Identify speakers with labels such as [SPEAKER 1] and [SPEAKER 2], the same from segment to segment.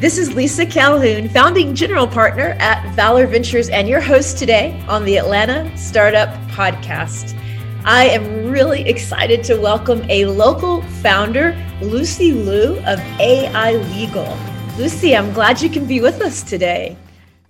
[SPEAKER 1] This is Lisa Calhoun, founding general partner at Valor Ventures, and your host today on the Atlanta Startup Podcast. I am really excited to welcome a local founder, Lucy Liu of AI Legal. Lucy, I'm glad you can be with us today.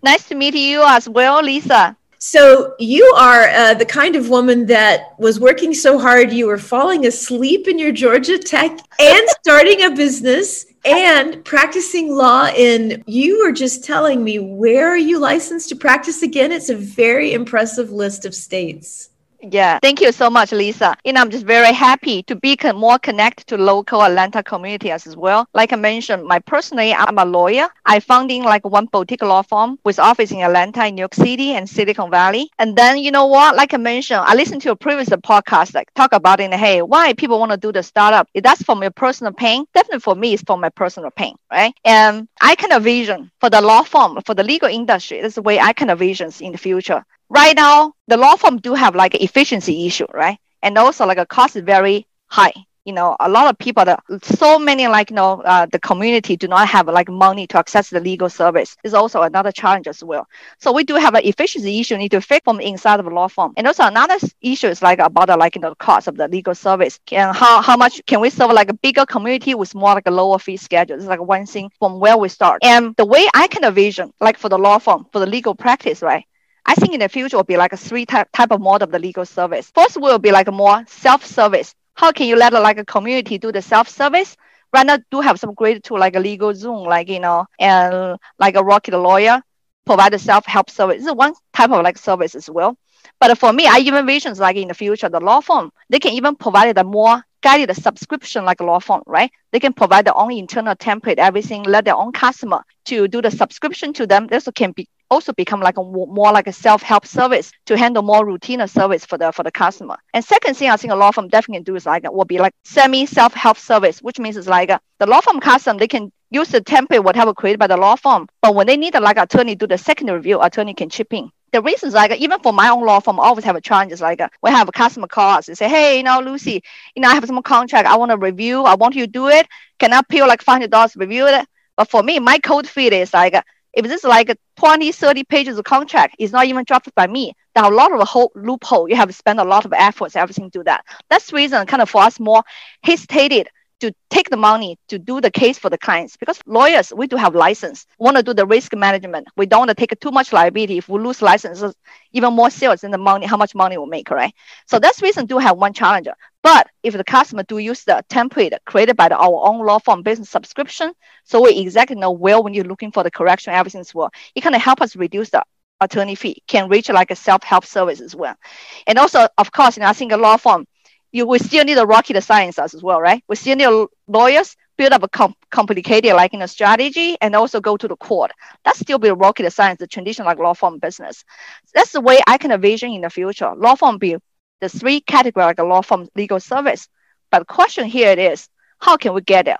[SPEAKER 2] Nice to meet you as well, Lisa.
[SPEAKER 1] So, you are uh, the kind of woman that was working so hard, you were falling asleep in your Georgia Tech and starting a business and practicing law in, you were just telling me, where are you licensed to practice again? It's a very impressive list of states.
[SPEAKER 2] Yeah, thank you so much, Lisa. And I'm just very happy to be more connected to local Atlanta community as well. Like I mentioned, my personally, I'm a lawyer. I founding like one boutique law firm with office in Atlanta, New York City, and Silicon Valley. And then you know what? Like I mentioned, I listened to a previous podcast like talk about it. Hey, why people want to do the startup? If that's from your personal pain, definitely for me, it's from my personal pain, right? And I kind of vision for the law firm, for the legal industry. That's the way I kind of visions in the future right now the law firm do have like an efficiency issue, right? And also like a cost is very high. You know, a lot of people, that, so many like you know, uh, the community do not have like money to access the legal service. Is also another challenge as well. So we do have an efficiency issue need to fix from inside of the law firm. And also another issue is like about the, like you know the cost of the legal service and how how much can we serve like a bigger community with more like a lower fee schedule. It's like one thing from where we start. And the way I can envision, like for the law firm, for the legal practice, right? I think in the future will be like a three type, type of model of the legal service. First will be like a more self-service. How can you let like a community do the self-service? Right now do have some great tool like a LegalZoom, like you know, and like a Rocket Lawyer, provide a self-help service. This is one type of like service as well. But for me, I even visions like in the future, the law firm, they can even provide a more guided subscription like a law firm, right? They can provide their own internal template, everything, let their own customer to do the subscription to them. This can be also become like a more like a self-help service to handle more routine service for the for the customer. And second thing I think a law firm definitely can do is like will be like semi self-help service, which means it's like uh, the law firm customer they can use the template whatever created by the law firm, but when they need a, like attorney do the second review, attorney can chip in. The reasons like even for my own law firm, I always have a challenge. Is like uh, we have a customer call us and say, hey, you know, Lucy, you know, I have some contract. I want to review. I want you to do it. Can I pay like five hundred dollars review it? But for me, my code feed is like uh, if this is like 20, 30 pages of contract, it's not even drafted by me. There are a lot of whole loophole. You have to spend a lot of efforts, everything do that. That's the reason kind of for us more hesitated to take the money to do the case for the clients because lawyers we do have license want to do the risk management we don't want to take too much liability if we lose licenses even more sales in the money how much money we'll make right so that's reason do have one challenger but if the customer do use the template created by the, our own law firm business subscription, so we exactly know where when you're looking for the correction, everything as well, it can help us reduce the attorney fee, can reach like a self-help service as well. And also, of course, you know, I think a law firm, you we still need a rocket science as well, right? We still need lawyers build up a com- complicated like in a strategy and also go to the court. That still be a rocket science, the traditional like law firm business. That's the way I can envision in the future. Law firm be the three category like a law firm legal service. But the question here is, how can we get there?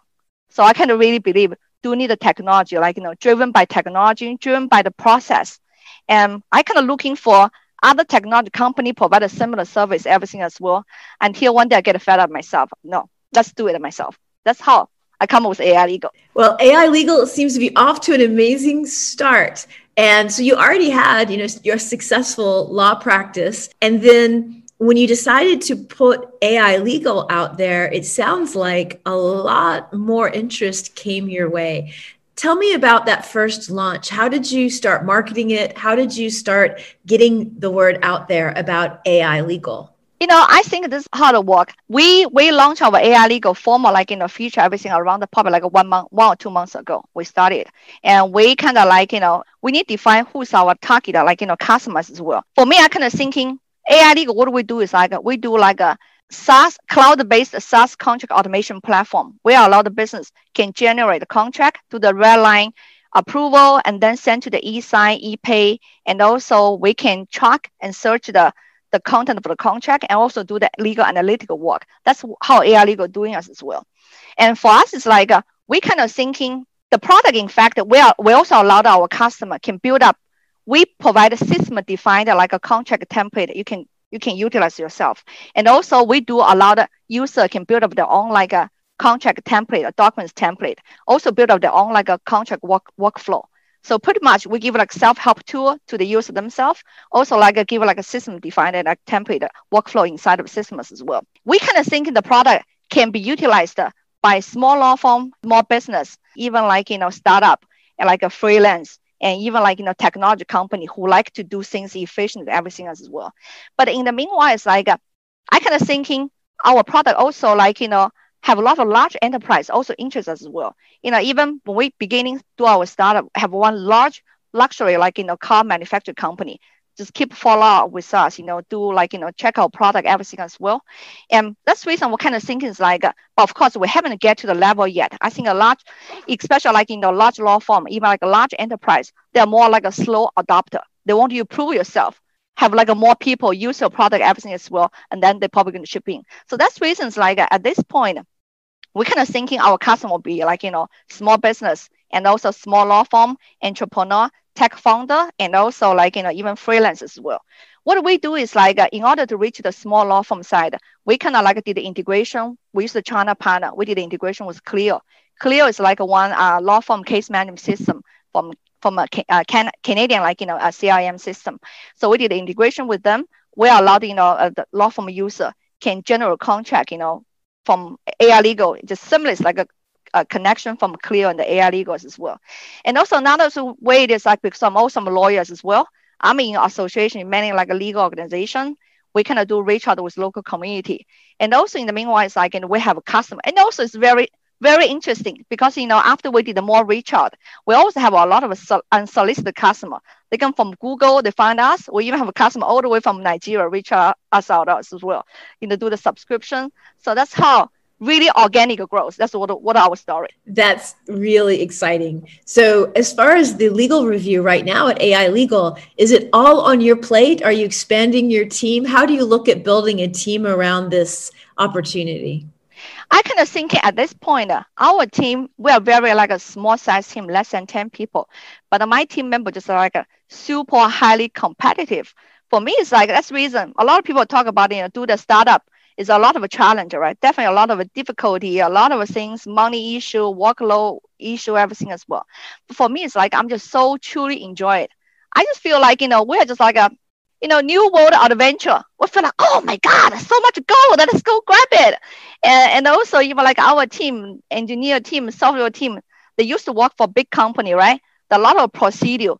[SPEAKER 2] So I kind of really believe do need a technology, like you know, driven by technology, driven by the process. And I kind of looking for other technology company provide a similar service, everything as well. Until one day I get fed up myself. No, let's do it myself. That's how I come up with AI Legal.
[SPEAKER 1] Well, AI Legal seems to be off to an amazing start. And so you already had, you know, your successful law practice. And then when you decided to put AI legal out there, it sounds like a lot more interest came your way. Tell me about that first launch. How did you start marketing it? How did you start getting the word out there about AI legal?
[SPEAKER 2] You know, I think this is hard work. We we launched our AI legal formal like in the future, everything around the probably like one month, one or two months ago. We started, and we kind of like you know we need to define who's our target, like you know customers as well. For me, I kind of thinking AI Legal, what we do is like we do like a SaaS cloud-based SaaS contract automation platform where a lot of business can generate a contract to the red line approval and then send to the e-sign, e-pay, and also we can track and search the the content of the contract and also do the legal analytical work. That's how AI Legal doing us as well. And for us, it's like uh, we kind of thinking the product. In fact, we are we also allow our customer can build up we provide a system defined like a contract template you can you can utilize yourself. And also we do allow the user can build up their own like a contract template, a documents template. Also build up their own like a contract work workflow. So pretty much we give like self-help tool to the user themselves. Also like a, give like a system defined and a template workflow inside of systems as well. We kind of think the product can be utilized by small law firm, small business, even like you know startup and like a freelance and even like you know technology company who like to do things efficient everything as well. But in the meanwhile, it's like uh, I kind of thinking our product also like you know have a lot of large enterprise also interest as well. You know, even when we beginning do our startup, have one large luxury like you know car manufacturer company just keep follow up with us, you know, do like, you know, check our product, everything as well. And that's reason what kind of thinking is like, of course, we haven't get to the level yet. I think a large, especially like in the large law firm, even like a large enterprise, they're more like a slow adopter. They want you to prove yourself, have like a more people use your product, everything as well, and then they're probably going to ship in. So that's reasons like at this point, we kind of thinking our customer will be like, you know, small business and also small law firm, entrepreneur, tech founder and also like you know even freelance as well. What we do is like uh, in order to reach the small law firm side we kind of like did the integration. With the china partner. We did the integration with Clio. Clio is like one uh, law firm case management system from from a uh, can, canadian like you know a crm system. So we did the integration with them. We allowed you know uh, the law firm user can generate contract you know from AI legal just similar like a a connection from Clio and the AI legals as well. And also another way is like because I'm also lawyers as well. I'm in association, many like a legal organization. We kind of do reach out with local community. And also in the meanwhile, it's like and we have a customer. And also it's very, very interesting because you know after we did more reach out, we also have a lot of unsolicited customer. They come from Google, they find us. We even have a customer all the way from Nigeria reach out us out as well. You know, do the subscription. So that's how really organic growth. That's what, what our story.
[SPEAKER 1] That's really exciting. So, as far as the legal review right now at AI Legal, is it all on your plate? Are you expanding your team? How do you look at building a team around this opportunity?
[SPEAKER 2] I kind of think at this point, uh, our team, we are very like a small size team, less than 10 people. But my team member just like a super highly competitive. For me, it's like that's reason a lot of people talk about you know do the startup is a lot of a challenge, right? Definitely a lot of a difficulty, a lot of things, money issue, workload issue, everything as well. But for me, it's like I'm just so truly enjoy it. I just feel like, you know, we're just like a, you know, new world adventure. We feel like, oh my God, so much gold. Let's go grab it. And, and also even like our team, engineer team, software team, they used to work for big company, right? A lot of procedure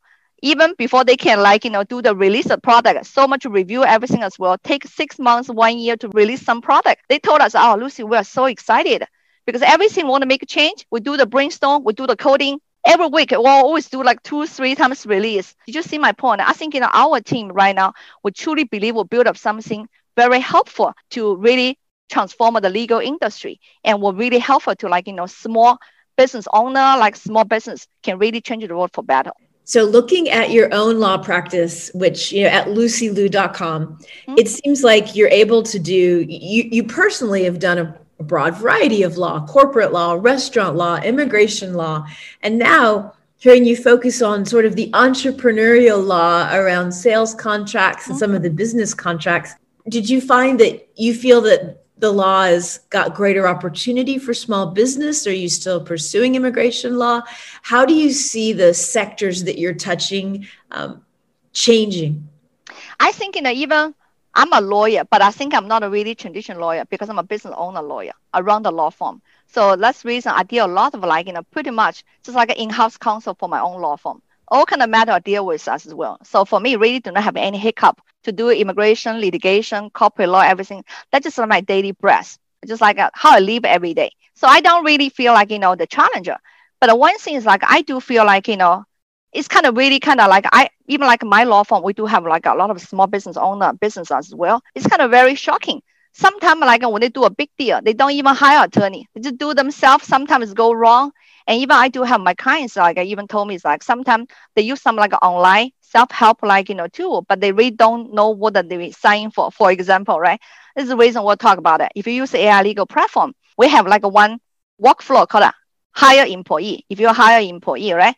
[SPEAKER 2] even before they can like you know do the release of product so much review everything as well. Take six months one year to release some product. They told us oh lucy we are so excited. Because everything want to make a change. We do the brainstorm we do the coding. Every week we'll always do like two three times release. Did you see my point? I think you know our team right now we truly believe we'll build up something very helpful to really transform the legal industry and will really helpful to like you know small business owner like small business can really change the world for better
[SPEAKER 1] so, looking at your own law practice, which you know at lucyliu.com, mm-hmm. it seems like you're able to do. You you personally have done a, a broad variety of law: corporate law, restaurant law, immigration law, and now hearing you focus on sort of the entrepreneurial law around sales contracts and mm-hmm. some of the business contracts. Did you find that you feel that the law has got greater opportunity for small business? Are you still pursuing immigration law? How do you see the sectors that you're touching um, changing?
[SPEAKER 2] I think, you know, even I'm a lawyer, but I think I'm not a really traditional lawyer because I'm a business owner lawyer around the law firm. So that's reason I deal a lot of like, you know, pretty much just like an in-house counsel for my own law firm. All kind of matter deal with us as well. So for me, really do not have any hiccup to do immigration, litigation, corporate law, everything. That's just my daily breath. just like uh, how I live every day. So I don't really feel like, you know, the challenger. But one thing is like, I do feel like, you know, it's kind of really kind of like I even like my law firm, we do have like a lot of small business owner business as well. It's kind of very shocking. Sometimes like when they do a big deal, they don't even hire attorney. They just do themselves. Sometimes go wrong. And even I do have my clients like I even told me it's like sometimes they use some like online self-help like you know tool, but they really don't know what they sign for. For example, right? This is the reason we'll talk about it. If you use AI legal platform, we have like one workflow called hire employee. If you hire employee, right?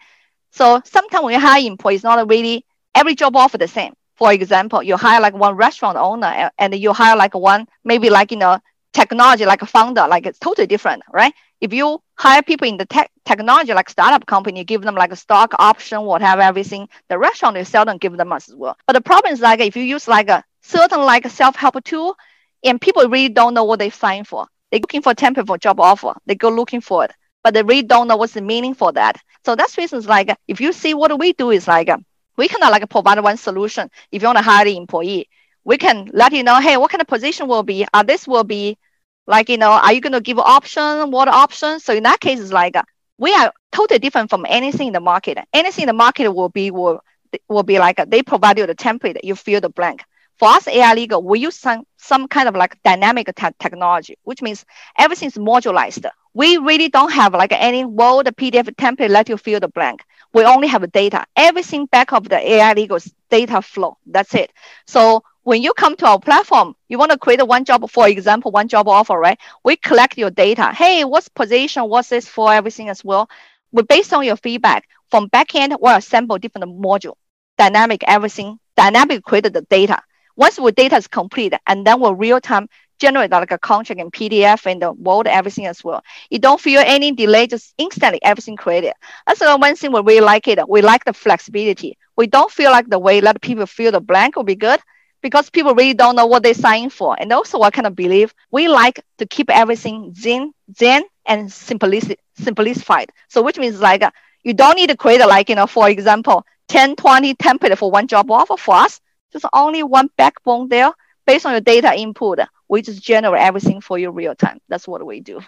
[SPEAKER 2] So sometimes when you hire employees, not really every job offer the same. For example, you hire like one restaurant owner and you hire like one maybe like you know technology like a founder, like it's totally different, right? If you hire people in the tech technology like startup company, give them like a stock option, whatever, everything, the restaurant you seldom give them much as well. But the problem is like if you use like a certain like self-help tool and people really don't know what they sign for. They're looking for for job offer. They go looking for it, but they really don't know what's the meaning for that. So that's reasons like if you see what we do is like we cannot like provide one solution. If you want to hire the employee, we can let you know, hey, what kind of position will be? Uh, this will be like, you know, are you going to give option? What option? So in that case, it's like uh, we are totally different from anything in the market. Anything in the market will be will will be like uh, they provide you the template, you fill the blank. For us, AI Legal, we use some some kind of like dynamic te- technology, which means everything's modularized. We really don't have like any Word PDF template let you fill the blank. We only have data. Everything back of the AI Legal's data flow. That's it. So when you come to our platform, you want to create a one job, for example, one job offer, right? We collect your data. Hey, what's position? What's this for? Everything as well. We based on your feedback from backend, we'll assemble different module, dynamic everything, dynamic create the data. Once the data is complete, and then we'll real time generate like a contract and PDF and the Word everything as well. You don't feel any delay, just instantly everything created. That's the one thing we really like it. We like the flexibility. We don't feel like the way let people fill the blank will be good because people really don't know what they sign for. And also, I kind of believe we like to keep everything zen, zen and simplici- simplified. So, which means like uh, you don't need to create like, you know, for example, 10, 20 template for one job offer for us. Just only one backbone there based on your data input. We just generate everything for you real time. That's what we do.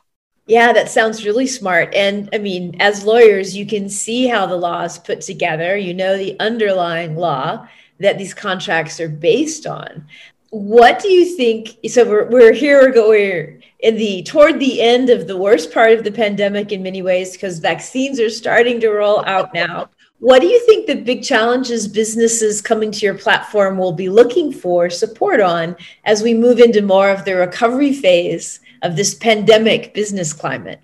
[SPEAKER 1] Yeah, that sounds really smart. And I mean, as lawyers, you can see how the law is put together. You know the underlying law that these contracts are based on. What do you think? So we're, we're here, we're going in the toward the end of the worst part of the pandemic in many ways because vaccines are starting to roll out now. What do you think the big challenges businesses coming to your platform will be looking for support on as we move into more of the recovery phase of this pandemic business climate?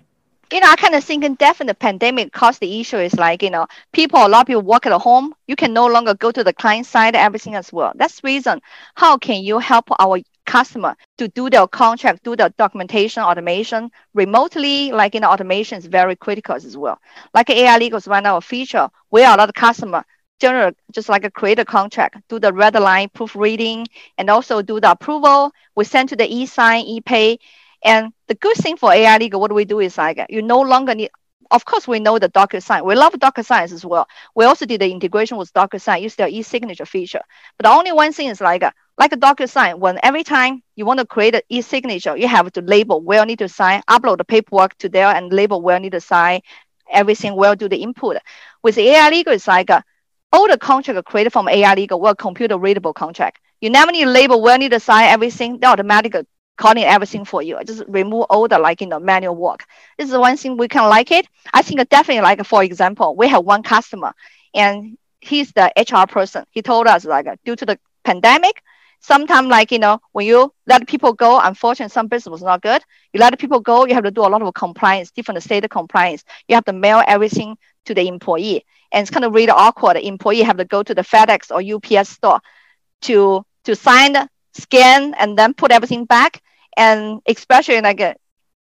[SPEAKER 2] You know, I kind of think definitely the pandemic caused the issue is like, you know, people, a lot of people work at home. You can no longer go to the client side, everything as well. That's the reason. How can you help our customer to do their contract, do the documentation automation remotely? Like, you know, automation is very critical as well. Like AI Legal is one of our feature where a lot of customer general just like a create a contract, do the red line proofreading, and also do the approval. We send to the e-sign, e-pay, and the good thing for AI Legal, what we do is like you no longer need. Of course, we know the DocuSign. We love DocuSign as well. We also did the integration with DocuSign, use their e-signature feature. But the only one thing is like like a DocuSign. When every time you want to create an e-signature, you have to label where you need to sign, upload the paperwork to there, and label where you need to sign everything. Where do the input. With AI Legal, it's like all the contract created from AI Legal were computer readable contract. You never need to label where you need to sign everything. They automatically calling everything for you. Just remove all the like you know manual work. This is one thing we can like it. I think definitely like for example, we have one customer and he's the HR person. He told us like due to the pandemic, sometimes like you know when you let people go, unfortunately some business was not good. You let people go, you have to do a lot of compliance, different state compliance. You have to mail everything to the employee, and it's kind of really awkward. The employee have to go to the FedEx or UPS store to to sign scan and then put everything back. And especially like a, uh,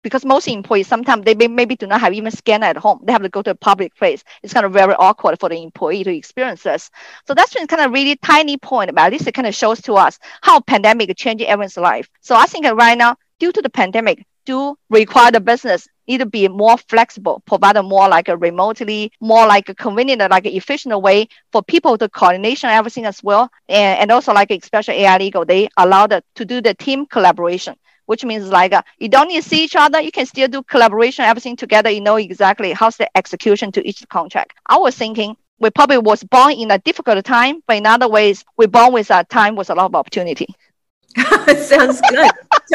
[SPEAKER 2] because most employees sometimes they may, maybe do not have even scanner at home. They have to go to a public place. It's kind of very awkward for the employee to experience this. So that's been kind of really tiny point, but at least it kind of shows to us how pandemic changing everyone's life. So I think right now, due to the pandemic, do require the business need to be more flexible, provide a more like a remotely, more like a convenient, like an efficient way for people to coordination everything as well. And, and also like especially AI legal, they allow the, to do the team collaboration which means like uh, you don't need to see each other. You can still do collaboration, everything together. You know exactly how's the execution to each contract. I was thinking we probably was born in a difficult time, but in other ways, we born with a time with a lot of opportunity.
[SPEAKER 1] Sounds good.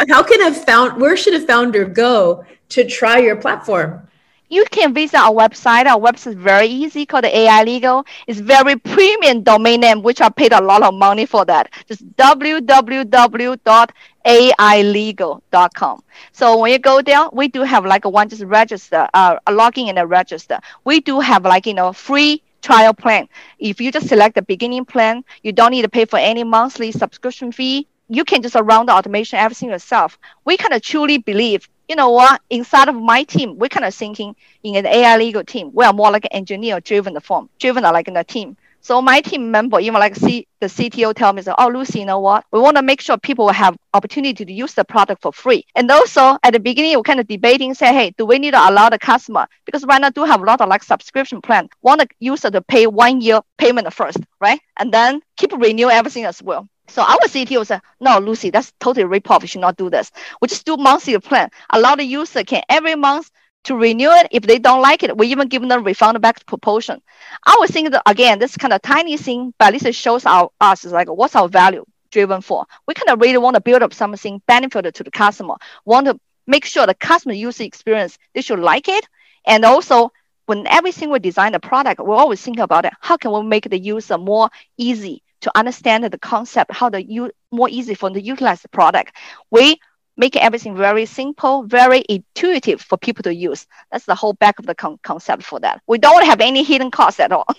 [SPEAKER 1] How can a found where should a founder go to try your platform?
[SPEAKER 2] You can visit our website. Our website is very easy called AI Legal. It's very premium domain name, which I paid a lot of money for that. Just www.ailegal.com. So when you go there, we do have like a one just register, uh, a login and a register. We do have like, you know, free trial plan. If you just select the beginning plan, you don't need to pay for any monthly subscription fee you can just run the automation everything yourself. We kind of truly believe, you know what, inside of my team, we're kind of thinking in an AI legal team, we are more like an engineer driven form, driven like in a team. So my team member, even like C, the CTO tell me, oh, Lucy, you know what? We want to make sure people have opportunity to use the product for free. And also at the beginning, we're kind of debating, say, hey, do we need to allow the customer? Because right now do have a lot of like subscription plan. Want the user to pay one year payment first, right? And then keep renew everything as well. So our CTO said, no, Lucy, that's totally rip-off. You should not do this. We just do monthly plan. Allow the user can every month to renew it. If they don't like it, we even give them refund back proportion. I was thinking that again, this kind of tiny thing, but at least it shows our us like what's our value driven for. We kind of really want to build up something benefited to the customer. Want to make sure the customer user experience they should like it, and also when we design the product, we always think about it. How can we make the user more easy to understand the concept? How to use more easy for them to utilize the product? We make everything very simple, very intuitive for people to use. That's the whole back of the con- concept for that. We don't have any hidden costs at all.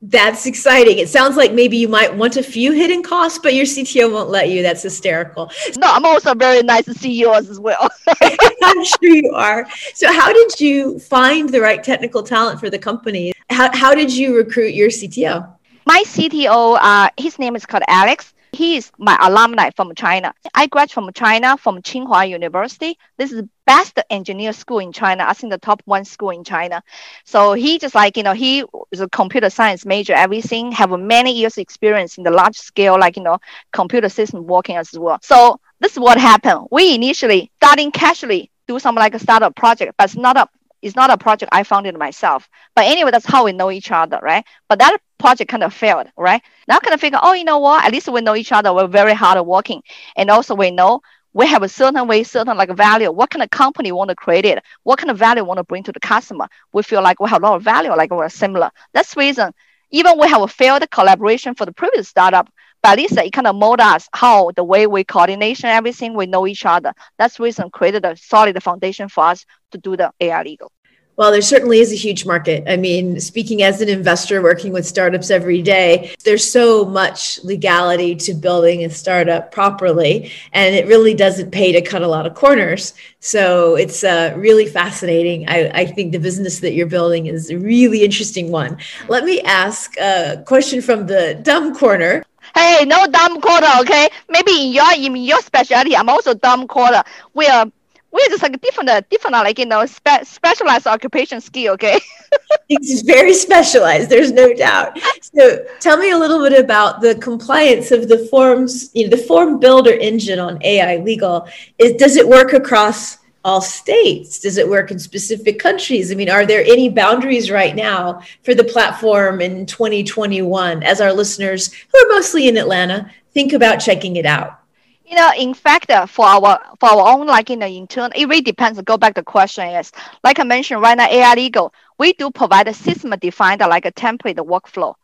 [SPEAKER 1] That's exciting. It sounds like maybe you might want a few hidden costs, but your CTO won't let you. That's hysterical.
[SPEAKER 2] No, I'm also very nice CEO as well.
[SPEAKER 1] I'm sure you are. So, how did you find the right technical talent for the company? How, how did you recruit your CTO?
[SPEAKER 2] My CTO, uh, his name is called Alex. He is my alumni from China. I graduated from China from Tsinghua University. This is the best engineer school in China. I think the top one school in China. So he just like, you know, he is a computer science major, everything, have many years experience in the large scale, like, you know, computer system working as well. So this is what happened. We initially starting casually do some like a startup project, but it's not a it's not a project I founded myself. But anyway, that's how we know each other, right? But that project kind of failed, right? Now kind of figure, oh, you know what? At least we know each other. We're very hard working. And also we know we have a certain way, certain like value. What kind of company want to create it? What kind of value want to bring to the customer? We feel like we have a lot of value, like we're similar. That's the reason. Even we have a failed collaboration for the previous startup, but at least it kind of mold us how the way we coordination everything, we know each other. That's the reason created a solid foundation for us to do the AI legal.
[SPEAKER 1] Well, there certainly is a huge market. I mean, speaking as an investor working with startups every day, there's so much legality to building a startup properly, and it really doesn't pay to cut a lot of corners. So it's uh, really fascinating. I, I think the business that you're building is a really interesting one. Let me ask a question from the dumb corner.
[SPEAKER 2] Hey, no dumb corner, okay? Maybe in your in your specialty, I'm also dumb corner. We are we're just like different, different, like you know, spe- specialized occupation skill. Okay,
[SPEAKER 1] it's very specialized. There's no doubt. So, tell me a little bit about the compliance of the forms. You know, the form builder engine on AI legal. Is does it work across all states? Does it work in specific countries? I mean, are there any boundaries right now for the platform in 2021 as our listeners, who are mostly in Atlanta, think about checking it out?
[SPEAKER 2] You know, in fact, uh, for our for our own like in the internal, it really depends. Go back to the question is like I mentioned right now, AI legal, we do provide a system defined like a template workflow.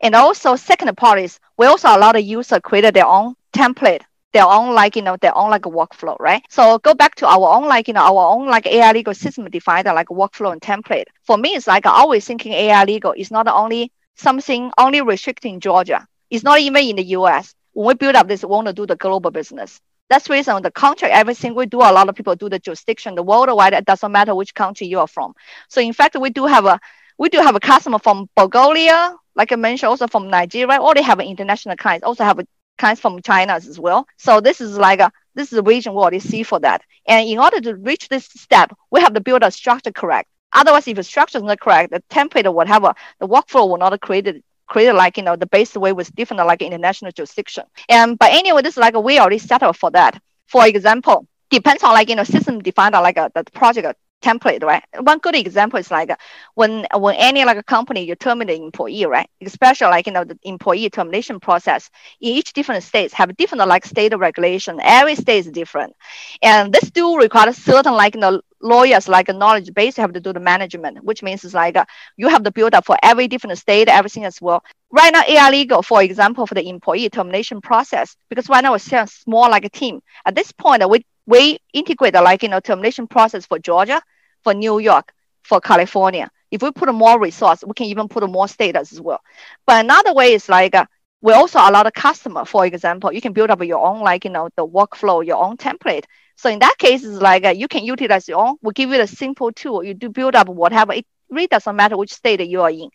[SPEAKER 2] And also second part is we also allow the user create their own template, their own like you know, their own like workflow, right? So go back to our own like you know, our own like AI legal system defined like workflow and template. For me, it's like always thinking AI legal is not only something only restricted in Georgia. It's not even in the US when we build up this, we want to do the global business. That's the reason the contract, everything we do, a lot of people do the jurisdiction, the worldwide, it doesn't matter which country you are from. So in fact, we do have a we do have a customer from Bulgaria, like I mentioned, also from Nigeria, or they have international clients, also have clients from China as well. So this is like a this is a region we already see for that. And in order to reach this step, we have to build a structure correct. Otherwise, if the structure is not correct, the template or whatever, the workflow will not create created like you know the base way with different like international jurisdiction. And but anyway, this is like we already settled for that. For example, depends on like you know system defined like a, the project template, right? One good example is like uh, when uh, when any like a company you terminate employee, right? Especially like you know the employee termination process in each different states have different like state regulation. Every state is different, and this still requires certain like you know lawyers like a knowledge base you have to do the management, which means it's like uh, you have to build up for every different state, everything as well. Right now, AI legal, for example, for the employee termination process, because right now still small like a team. At this point, uh, we we integrate the like you know termination process for Georgia, for New York, for California. If we put more resource, we can even put more states as well. But another way is like uh, we also allow the customer, for example, you can build up your own, like, you know, the workflow, your own template. So in that case, it's like uh, you can utilize your own. We'll give you a simple tool. You do build up whatever. It really doesn't matter which state you are in.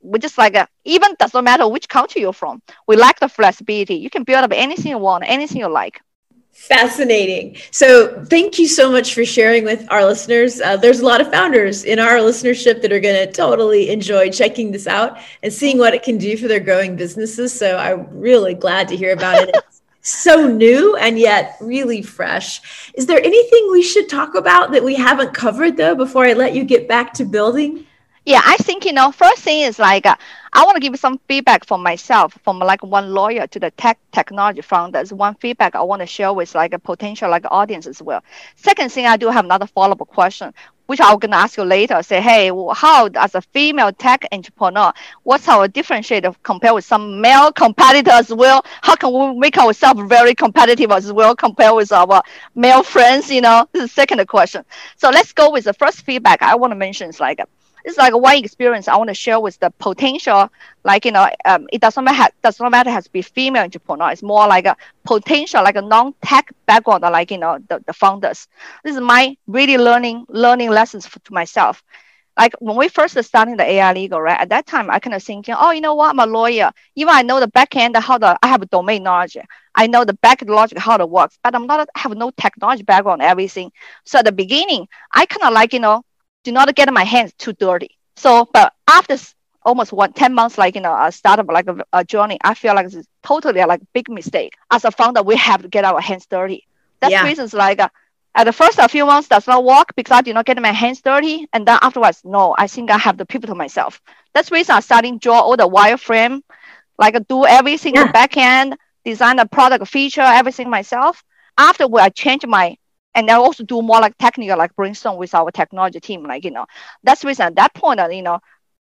[SPEAKER 2] We just like, uh, even doesn't matter which country you're from. We like the flexibility. You can build up anything you want, anything you like.
[SPEAKER 1] Fascinating. So, thank you so much for sharing with our listeners. Uh, there's a lot of founders in our listenership that are going to totally enjoy checking this out and seeing what it can do for their growing businesses. So, I'm really glad to hear about it. It's so new and yet really fresh. Is there anything we should talk about that we haven't covered, though, before I let you get back to building?
[SPEAKER 2] Yeah, I think, you know, first thing is like, uh, I want to give some feedback for myself, from like one lawyer to the tech technology founders. One feedback I want to share with like a potential like audience as well. Second thing, I do have another follow-up question, which I'm gonna ask you later. Say, hey, how as a female tech entrepreneur, what's our differentiator compared with some male competitors well? How can we make ourselves very competitive as well compared with our male friends? You know, this is the second question. So let's go with the first feedback I want to mention is like it's like one experience I want to share with the potential, like, you know, um, it doesn't matter, does not matter has to be female entrepreneur. It's more like a potential, like a non-tech background, like, you know, the, the founders. This is my really learning, learning lessons for, to myself. Like when we first starting the AI legal, right? At that time, I kind of thinking, oh, you know what? I'm a lawyer. Even I know the back end, how the, I have domain knowledge. I know the back logic, how it works, but I'm not, have no technology background, everything. So at the beginning, I kind of like, you know, do not get my hands too dirty. So, but after almost one 10 months, like, you know, a startup, like a, a journey, I feel like it's totally like big mistake. As a founder, we have to get our hands dirty. That's yeah. reasons like uh, at the first a few months does not work because I did not get my hands dirty. And then afterwards, no, I think I have to pivot to myself. That's reason I'm starting draw all the wireframe, like do everything yeah. back end, design the product feature, everything myself. Afterward, I change my and I also do more like technical, like brainstorm with our technology team. Like, you know, that's reason at that point, uh, you know,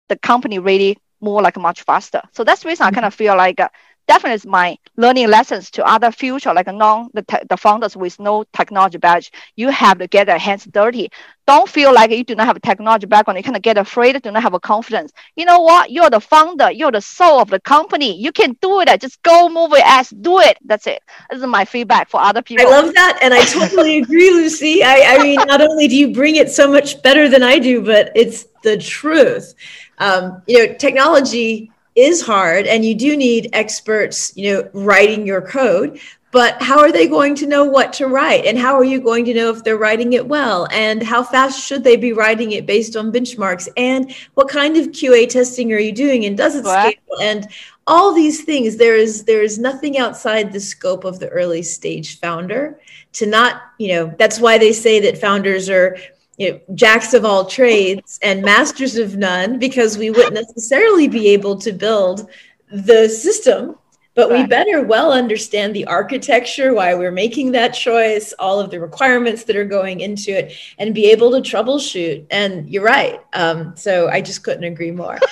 [SPEAKER 2] the company really more like much faster. So that's reason I kind of feel like uh, definitely my learning lessons to other future like non the, te- the founders with no technology badge. You have to get their hands dirty. Don't feel like you do not have a technology background. You kind of get afraid do not have a confidence. You know what? You're the founder. You're the soul of the company. You can do it. Just go move your ass. Do it. That's it. This is my feedback for other people.
[SPEAKER 1] i love that and i totally agree lucy. I, I mean not only do you bring it so much better than i do but it's the truth. Um, you know technology is hard and you do need experts you know writing your code but how are they going to know what to write? And how are you going to know if they're writing it well? And how fast should they be writing it based on benchmarks? And what kind of qa testing are you doing? And does it scale? And all these things there is there is nothing outside the scope of the early stage founder to not you know that's why they say that founders are you know, jacks of all trades and masters of none because we wouldn't necessarily be able to build the system. But we better well understand the architecture why we're making that choice all of the requirements that are going into it and be able to troubleshoot. And you're right. Um, so i just couldn't agree more.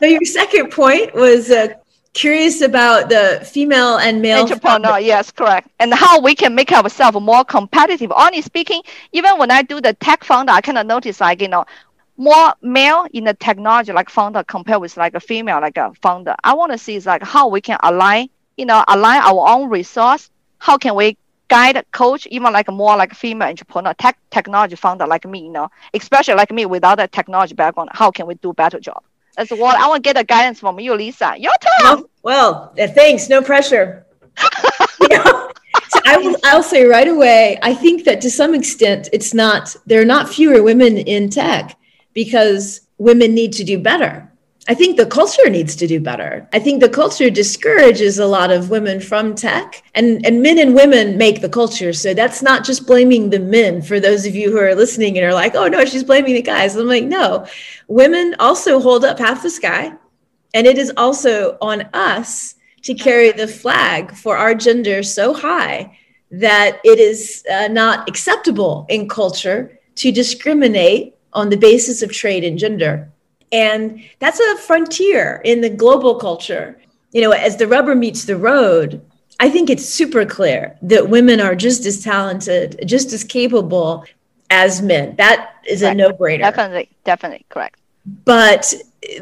[SPEAKER 1] So your second point was uh, curious about the female and male
[SPEAKER 2] entrepreneur. Yes, correct. And how we can make ourselves more competitive. Honestly speaking, even when I do the tech founder, I kind of notice like you know more male in the technology like founder compared with like a female like a founder. I want to see is like how we can align, you know, align our own resource. How can we guide, coach, even like more like female entrepreneur, tech technology founder like me, you know, especially like me without a technology background. How can we do better job? That's what I want to get the guidance from you, Lisa. Your turn.
[SPEAKER 1] Well, well uh, thanks. No pressure. you know, so I will. I'll say right away. I think that to some extent, it's not. There are not fewer women in tech because women need to do better. I think the culture needs to do better. I think the culture discourages a lot of women from tech, and, and men and women make the culture. So that's not just blaming the men. For those of you who are listening and are like, oh no, she's blaming the guys. I'm like, no, women also hold up half the sky. And it is also on us to carry the flag for our gender so high that it is uh, not acceptable in culture to discriminate on the basis of trade and gender. And that's a frontier in the global culture. You know, as the rubber meets the road, I think it's super clear that women are just as talented, just as capable as men. That is a no brainer.
[SPEAKER 2] Definitely, definitely correct.
[SPEAKER 1] But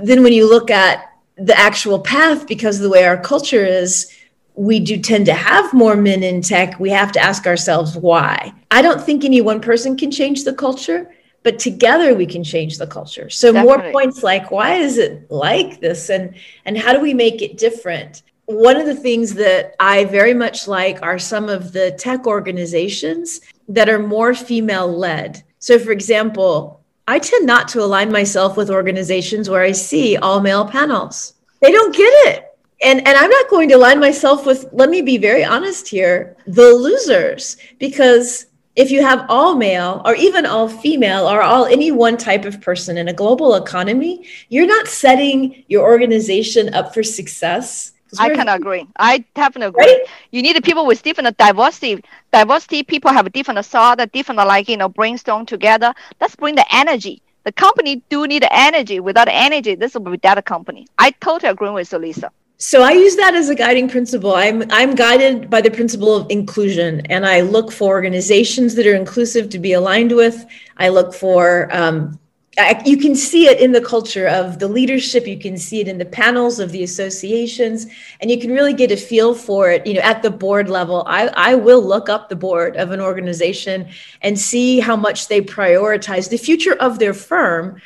[SPEAKER 1] then when you look at the actual path because the way our culture is we do tend to have more men in tech we have to ask ourselves why i don't think any one person can change the culture but together we can change the culture so Definitely. more points like why is it like this and and how do we make it different one of the things that i very much like are some of the tech organizations that are more female led so for example I tend not to align myself with organizations where I see all male panels. They don't get it. And, and I'm not going to align myself with, let me be very honest here, the losers. Because if you have all male or even all female or all any one type of person in a global economy, you're not setting your organization up for success
[SPEAKER 2] I can agree. I definitely agree. Right? You need people with different diversity. Diversity people have different thought, different like you know brainstorm together. Let's bring the energy. The company do need energy. Without energy, this will be dead company. I totally agree with Lisa.
[SPEAKER 1] So I use that as a guiding principle. I'm I'm guided by the principle of inclusion, and I look for organizations that are inclusive to be aligned with. I look for um, I, you can see it in the culture of the leadership you can see it in the panels of the associations and you can really get a feel for it you know at the board level i, I will look up the board of an organization and see how much they prioritize the future of their firm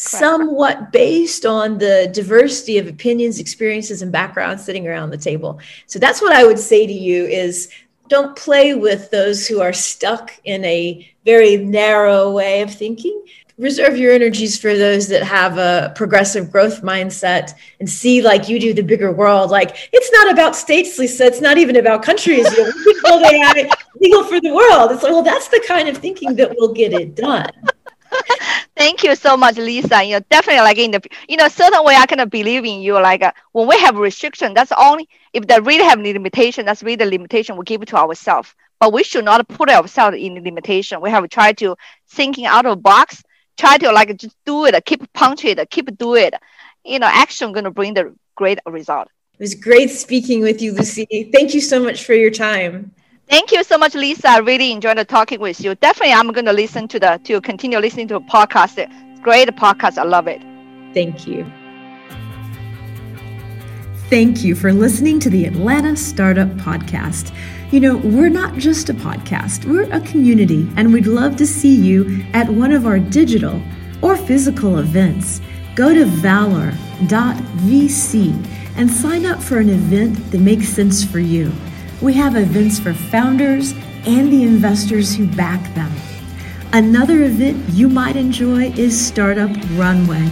[SPEAKER 1] somewhat based on the diversity of opinions experiences and backgrounds sitting around the table. So that's what i would say to you is don't play with those who are stuck in a very narrow way of thinking. Reserve your energies for those that have a progressive growth mindset and see like you do the bigger world. Like it's not about states lisa. It's not even about countries. You know, we build ai legal for the world. It's like well that's the kind of thinking that will get it done
[SPEAKER 2] Thank you so much, Lisa. You know, definitely like in the you know certain way I kind of believe in you. Like uh, when we have restriction, that's only if they really have limitation. That's really the limitation we give to ourselves. But we should not put ourselves in limitation. We have try to thinking out of box try to like just do it, keep punch it, keep do it. You know, action going to bring the great result.
[SPEAKER 1] It was great speaking with you, Lucy. Thank you so much for your time.
[SPEAKER 2] Thank you so much, Lisa. I really enjoyed talking with you. Definitely, I'm going to listen to the to continue listening to a podcast. Great podcast. I love it.
[SPEAKER 1] Thank you. Thank you for listening to the Atlanta Startup Podcast. You know, we're not just a podcast, we're a community, and we'd love to see you at one of our digital or physical events. Go to valor.vc and sign up for an event that makes sense for you. We have events for founders and the investors who back them. Another event you might enjoy is Startup Runway.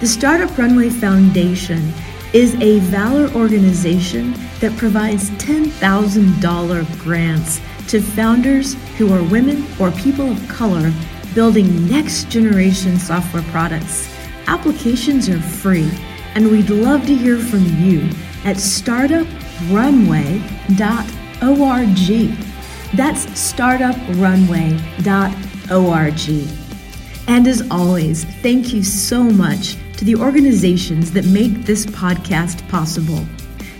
[SPEAKER 1] The Startup Runway Foundation is a Valor organization that provides $10,000 grants to founders who are women or people of color building next generation software products. Applications are free, and we'd love to hear from you at startuprunway.org. That's startuprunway.org. And as always, thank you so much to the organizations that make this podcast possible.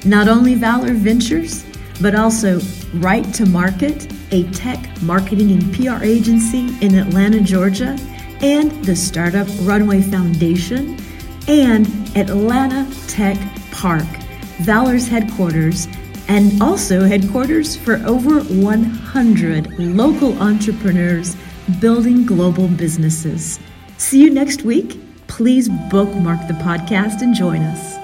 [SPEAKER 1] Not only Valor Ventures, but also Write2Market, a tech marketing and PR agency in Atlanta, Georgia, and the Startup Runway Foundation, and Atlanta Tech Park, Valor's headquarters, and also headquarters for over 100 local entrepreneurs building global businesses. See you next week please bookmark the podcast and join us.